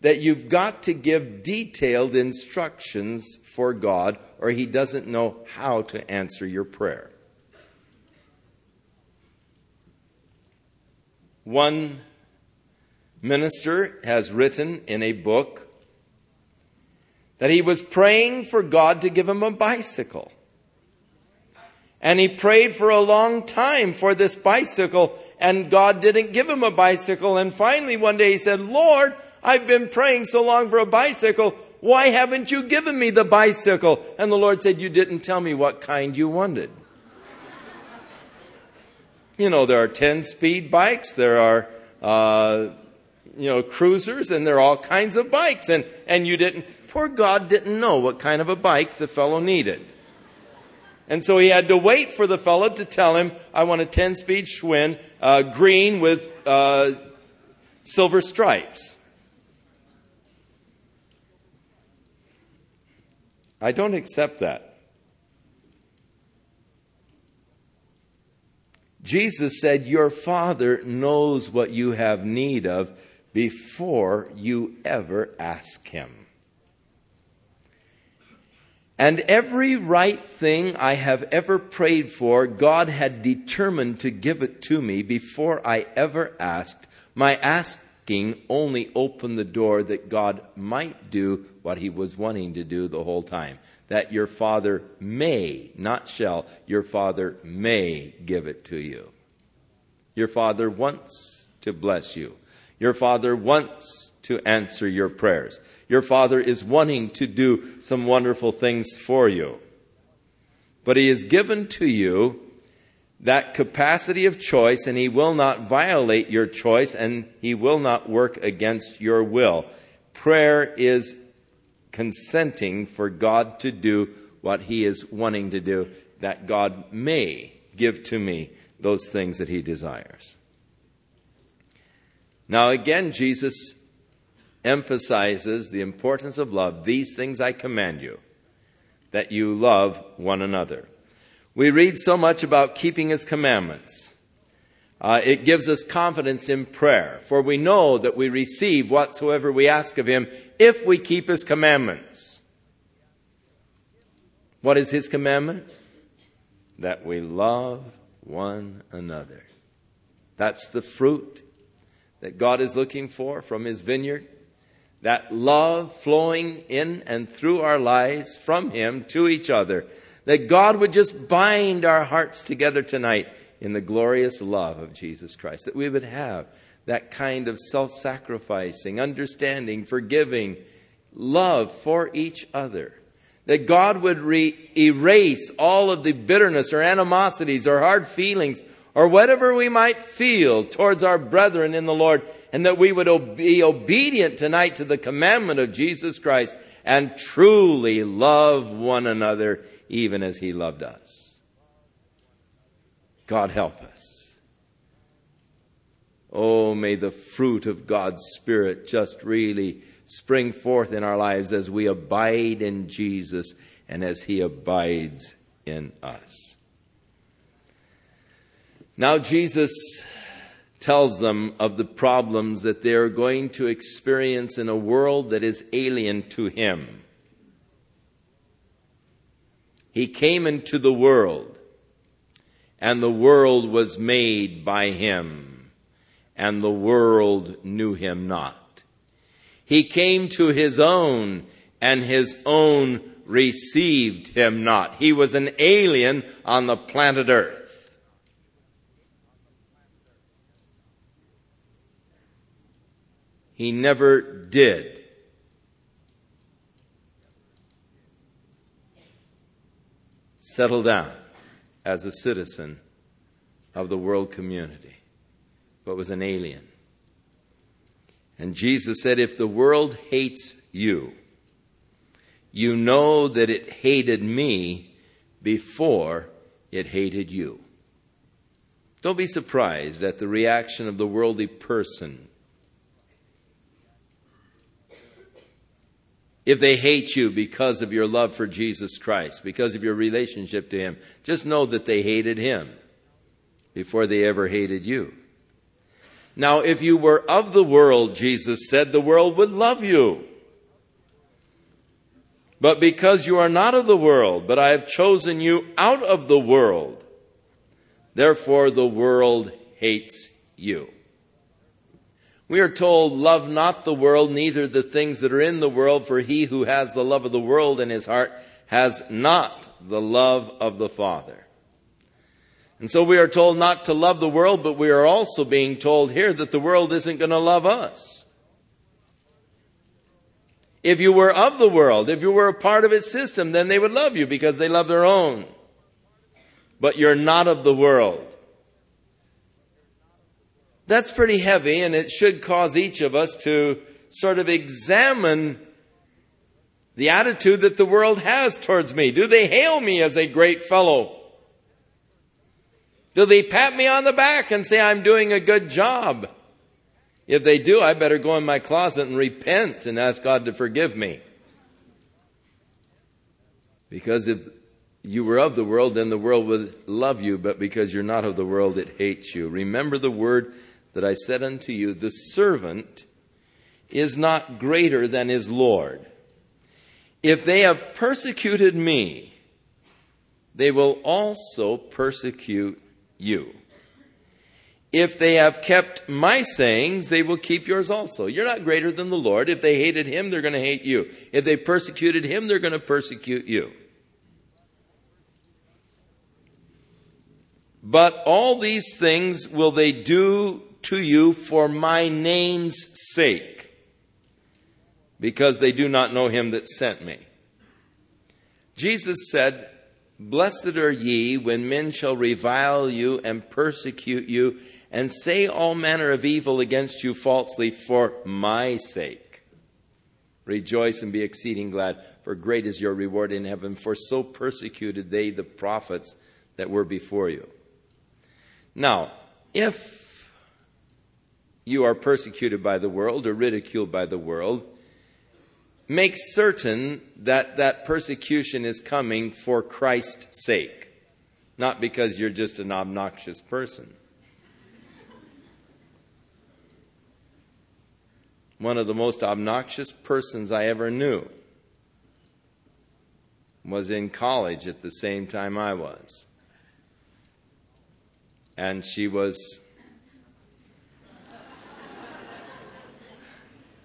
that you've got to give detailed instructions for God or he doesn't know how to answer your prayer. One minister has written in a book that he was praying for God to give him a bicycle. And he prayed for a long time for this bicycle, and God didn't give him a bicycle. And finally, one day he said, Lord, I've been praying so long for a bicycle. Why haven't you given me the bicycle? And the Lord said, You didn't tell me what kind you wanted. you know, there are 10 speed bikes, there are uh, you know, cruisers and there are all kinds of bikes. And, and you didn't, poor God didn't know what kind of a bike the fellow needed. And so he had to wait for the fellow to tell him, I want a 10 speed Schwinn, uh, green with uh, silver stripes. I don't accept that. Jesus said, Your Father knows what you have need of before you ever ask Him. And every right thing I have ever prayed for, God had determined to give it to me before I ever asked. My asking only opened the door that God might do what He was wanting to do the whole time. That your Father may, not shall, your Father may give it to you. Your Father wants to bless you. Your Father wants to answer your prayers. Your Father is wanting to do some wonderful things for you. But He has given to you that capacity of choice, and He will not violate your choice, and He will not work against your will. Prayer is consenting for God to do what He is wanting to do, that God may give to me those things that He desires. Now, again, Jesus emphasizes the importance of love. These things I command you, that you love one another. We read so much about keeping his commandments. Uh, it gives us confidence in prayer, for we know that we receive whatsoever we ask of him if we keep his commandments. What is his commandment? That we love one another. That's the fruit that God is looking for from His vineyard. That love flowing in and through our lives from Him to each other. That God would just bind our hearts together tonight in the glorious love of Jesus Christ. That we would have that kind of self sacrificing, understanding, forgiving love for each other. That God would re- erase all of the bitterness or animosities or hard feelings or whatever we might feel towards our brethren in the Lord, and that we would be obedient tonight to the commandment of Jesus Christ and truly love one another even as he loved us. God help us. Oh, may the fruit of God's Spirit just really spring forth in our lives as we abide in Jesus and as he abides in us. Now, Jesus tells them of the problems that they are going to experience in a world that is alien to Him. He came into the world, and the world was made by Him, and the world knew Him not. He came to His own, and His own received Him not. He was an alien on the planet Earth. He never did. Settle down as a citizen of the world community, but was an alien. And Jesus said, If the world hates you, you know that it hated me before it hated you. Don't be surprised at the reaction of the worldly person if they hate you because of your love for Jesus Christ, because of your relationship to Him. Just know that they hated Him before they ever hated you. Now, if you were of the world, Jesus said, the world would love you. But because you are not of the world, but I have chosen you out of the world, therefore the world hates you. We are told, love not the world, neither the things that are in the world, for he who has the love of the world in his heart has not the love of the Father. And so we are told not to love the world, but we are also being told here that the world isn't going to love us. If you were of the world, if you were a part of its system, then they would love you because they love their own. But you're not of the world. That's pretty heavy, and it should cause each of us to sort of examine the attitude that the world has towards me. Do they hail me as a great fellow? Do they pat me on the back and say I'm doing a good job? If they do, I better go in my closet and repent and ask God to forgive me. Because if you were of the world, then the world would love you, but because you're not of the world, it hates you. Remember the word that I said unto you, the servant is not greater than his Lord. If they have persecuted me, they will also persecute you. If they have kept my sayings, they will keep yours also. You're not greater than the Lord. If they hated him, they're going to hate you. If they persecuted him, they're going to persecute you. But all these things will they do to you for my name's sake, because they do not know him that sent me. Jesus said, Blessed are ye when men shall revile you and persecute you and say all manner of evil against you falsely for my sake. Rejoice and be exceeding glad, for great is your reward in heaven, for so persecuted they the prophets that were before you. Now, if you are persecuted by the world or ridiculed by the world, make certain that that persecution is coming for Christ's sake, not because you're just an obnoxious person. One of the most obnoxious persons I ever knew was in college at the same time I was. And she was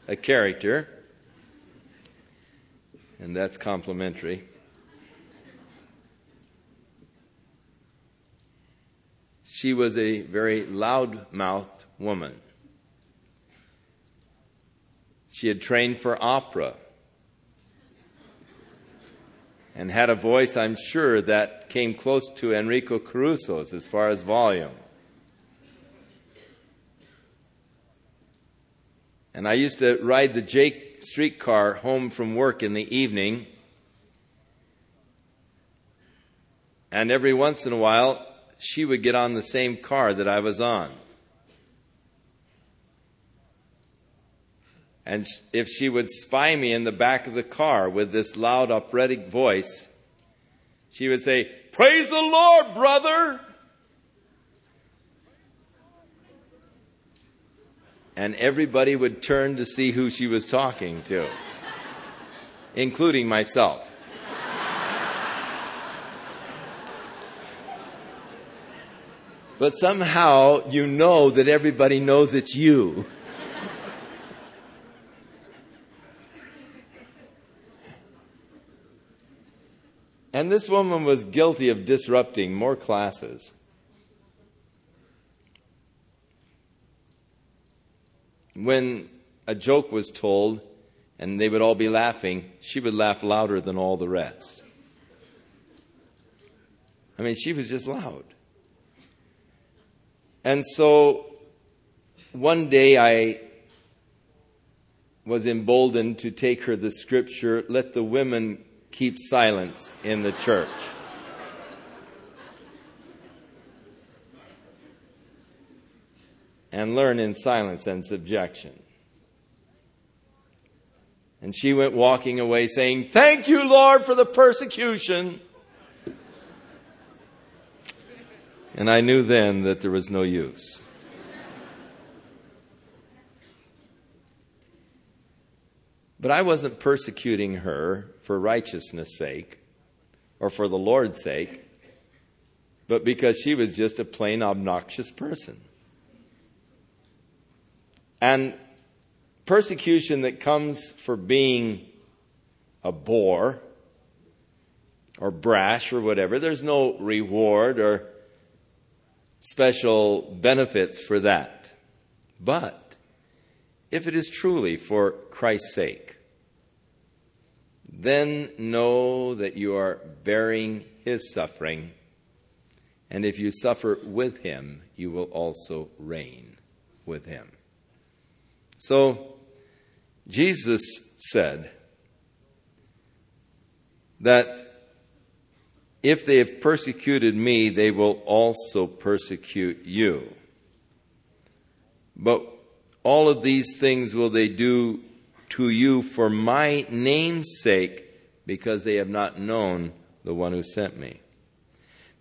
a character, and that's complimentary. She was a very loud mouthed woman. She had trained for opera and had a voice, I'm sure, that came close to Enrico Caruso's as far as volume. And I used to ride the Jake streetcar home from work in the evening. And every once in a while, she would get on the same car that I was on. And if she would spy me in the back of the car with this loud operatic voice, she would say, Praise the Lord, brother! And everybody would turn to see who she was talking to, including myself. But somehow you know that everybody knows it's you. And this woman was guilty of disrupting more classes. When a joke was told and they would all be laughing, she would laugh louder than all the rest. I mean, she was just loud. And so one day I was emboldened to take her the scripture, let the women keep silence in the church. And learn in silence and subjection. And she went walking away saying, Thank you, Lord, for the persecution. And I knew then that there was no use. But I wasn't persecuting her for righteousness' sake or for the Lord's sake, but because she was just a plain obnoxious person. And persecution that comes for being a bore or brash or whatever, there's no reward or special benefits for that. But if it is truly for Christ's sake, then know that you are bearing his suffering, and if you suffer with him, you will also reign with him. So, Jesus said that if they have persecuted me, they will also persecute you. But all of these things will they do to you for my name's sake, because they have not known the one who sent me.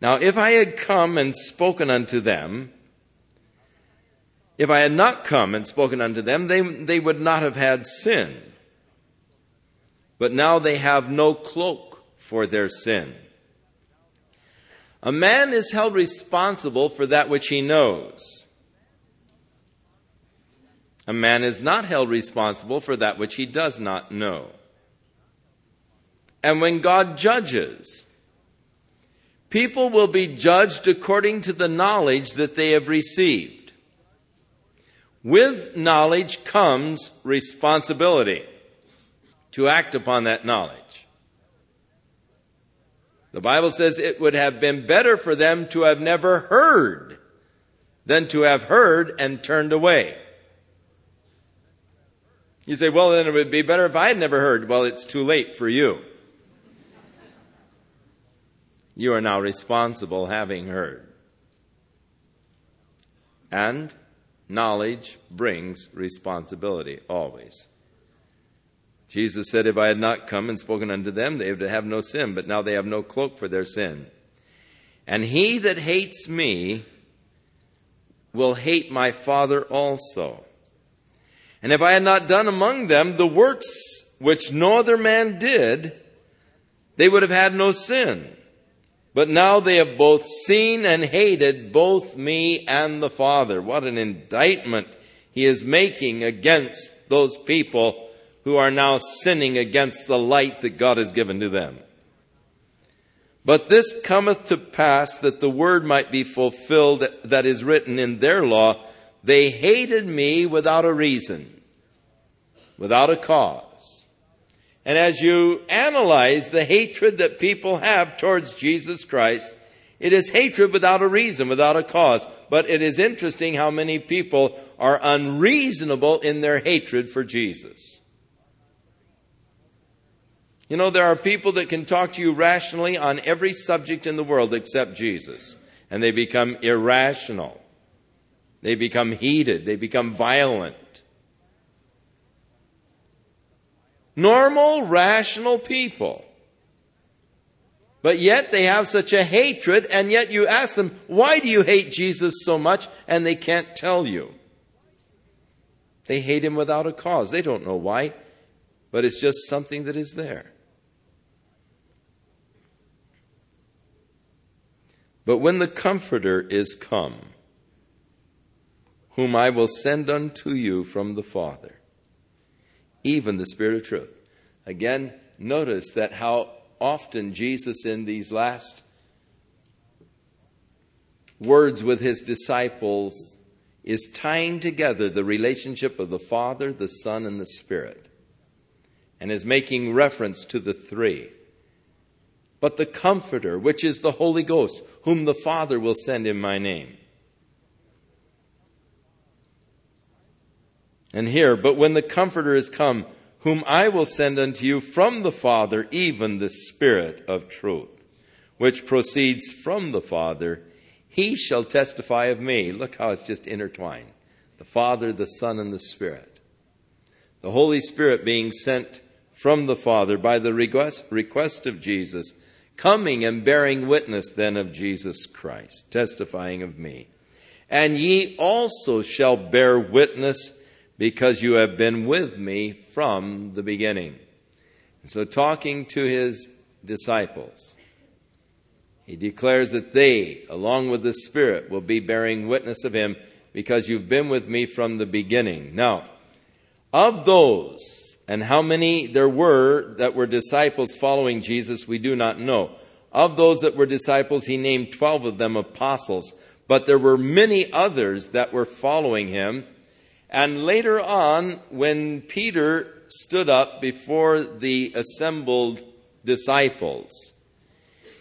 Now, if I had come and spoken unto them, if I had not come and spoken unto them, they, they would not have had sin. But now they have no cloak for their sin. A man is held responsible for that which he knows. A man is not held responsible for that which he does not know. And when God judges, people will be judged according to the knowledge that they have received. With knowledge comes responsibility to act upon that knowledge. The Bible says it would have been better for them to have never heard than to have heard and turned away. You say, well, then it would be better if I had never heard. Well, it's too late for you. You are now responsible having heard. And knowledge brings responsibility always. Jesus said, If I had not come and spoken unto them, they would have no sin, but now they have no cloak for their sin. And he that hates me will hate my Father also. And if I had not done among them the works which no other man did, they would have had no sin. But now they have both seen and hated both me and the Father. What an indictment he is making against those people who are now sinning against the light that God has given to them. But this cometh to pass that the word might be fulfilled that is written in their law. They hated me without a reason, without a cause. And as you analyze the hatred that people have towards Jesus Christ, it is hatred without a reason, without a cause. But it is interesting how many people are unreasonable in their hatred for Jesus. You know, there are people that can talk to you rationally on every subject in the world except Jesus. And they become irrational. They become heated. They become violent. Normal, rational people. But yet they have such a hatred, and yet you ask them, why do you hate Jesus so much? And they can't tell you. They hate him without a cause. They don't know why, but it's just something that is there. But when the Comforter is come, whom I will send unto you from the Father, even the Spirit of truth. Again, notice that how often Jesus in these last words with his disciples is tying together the relationship of the Father, the Son, and the Spirit, and is making reference to the three but the Comforter, which is the Holy Ghost, whom the Father will send in my name. And here, but when the Comforter is come, whom I will send unto you from the Father, even the Spirit of truth, which proceeds from the Father, he shall testify of me. Look how it's just intertwined the Father, the Son, and the Spirit. The Holy Spirit being sent from the Father by the request, request of Jesus coming and bearing witness then of Jesus Christ, testifying of me. And ye also shall bear witness because you have been with me from the beginning. So, talking to his disciples, he declares that they, along with the Spirit, will be bearing witness of him because you've been with me from the beginning. Now, of those and how many there were that were disciples following Jesus, we do not know. Of those that were disciples, he named 12 of them apostles, but there were many others that were following him. And later on, when Peter stood up before the assembled disciples,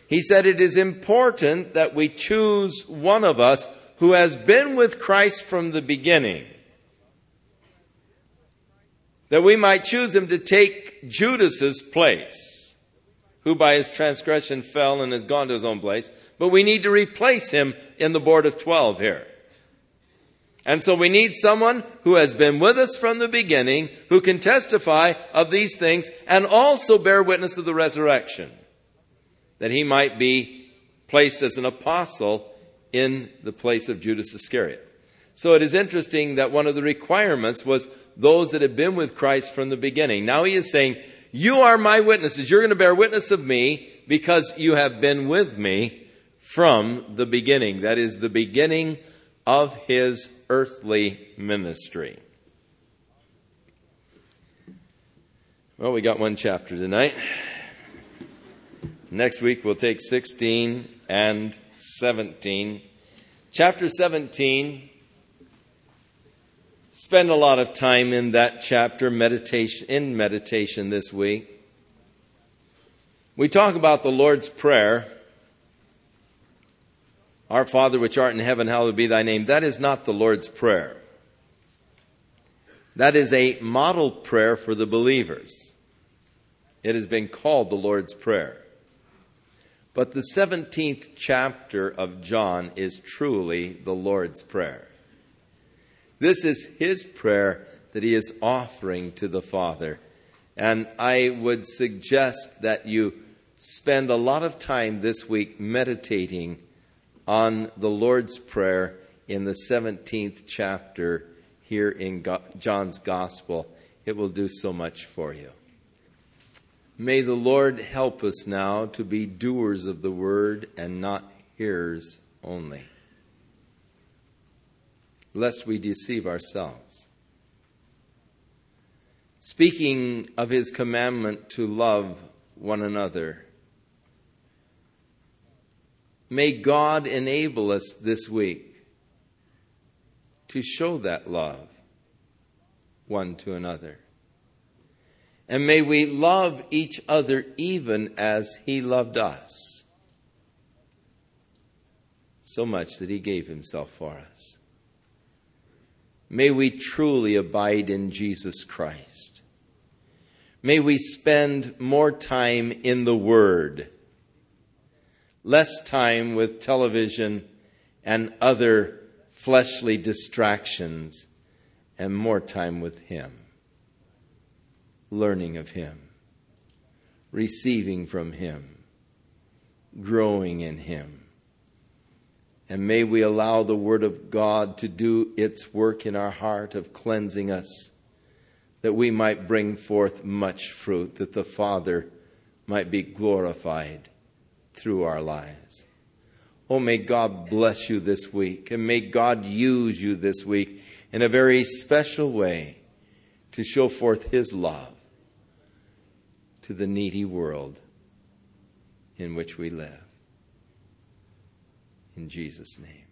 he said, It is important that we choose one of us who has been with Christ from the beginning that we might choose him to take Judas's place, who by his transgression fell and has gone to his own place. But we need to replace him in the board of 12 here. And so we need someone who has been with us from the beginning, who can testify of these things and also bear witness of the resurrection, that he might be placed as an apostle in the place of Judas Iscariot. So it is interesting that one of the requirements was those that had been with Christ from the beginning. Now he is saying, You are my witnesses. You're going to bear witness of me because you have been with me from the beginning. That is the beginning of his earthly ministry. Well, we got one chapter tonight. Next week we'll take 16 and 17. Chapter 17 spend a lot of time in that chapter meditation in meditation this week. We talk about the Lord's prayer. Our Father which art in heaven, hallowed be thy name. That is not the Lord's prayer. That is a model prayer for the believers. It has been called the Lord's Prayer. But the 17th chapter of John is truly the Lord's Prayer. This is his prayer that he is offering to the Father. And I would suggest that you spend a lot of time this week meditating on the Lord's Prayer in the 17th chapter here in John's Gospel. It will do so much for you. May the Lord help us now to be doers of the word and not hearers only lest we deceive ourselves. Speaking of his commandment to love one another, may God enable us this week to show that love one to another. And may we love each other even as he loved us. So much that he gave himself for us. May we truly abide in Jesus Christ. May we spend more time in the Word, less time with television and other fleshly distractions, and more time with Him, learning of Him, receiving from Him, growing in Him, And may we allow the Word of God to do its work in our heart of cleansing us, that we might bring forth much fruit, that the Father might be glorified through our lives. Oh, may God bless you this week, and may God use you this week in a very special way to show forth His love to the needy world in which we live. In Jesus' name.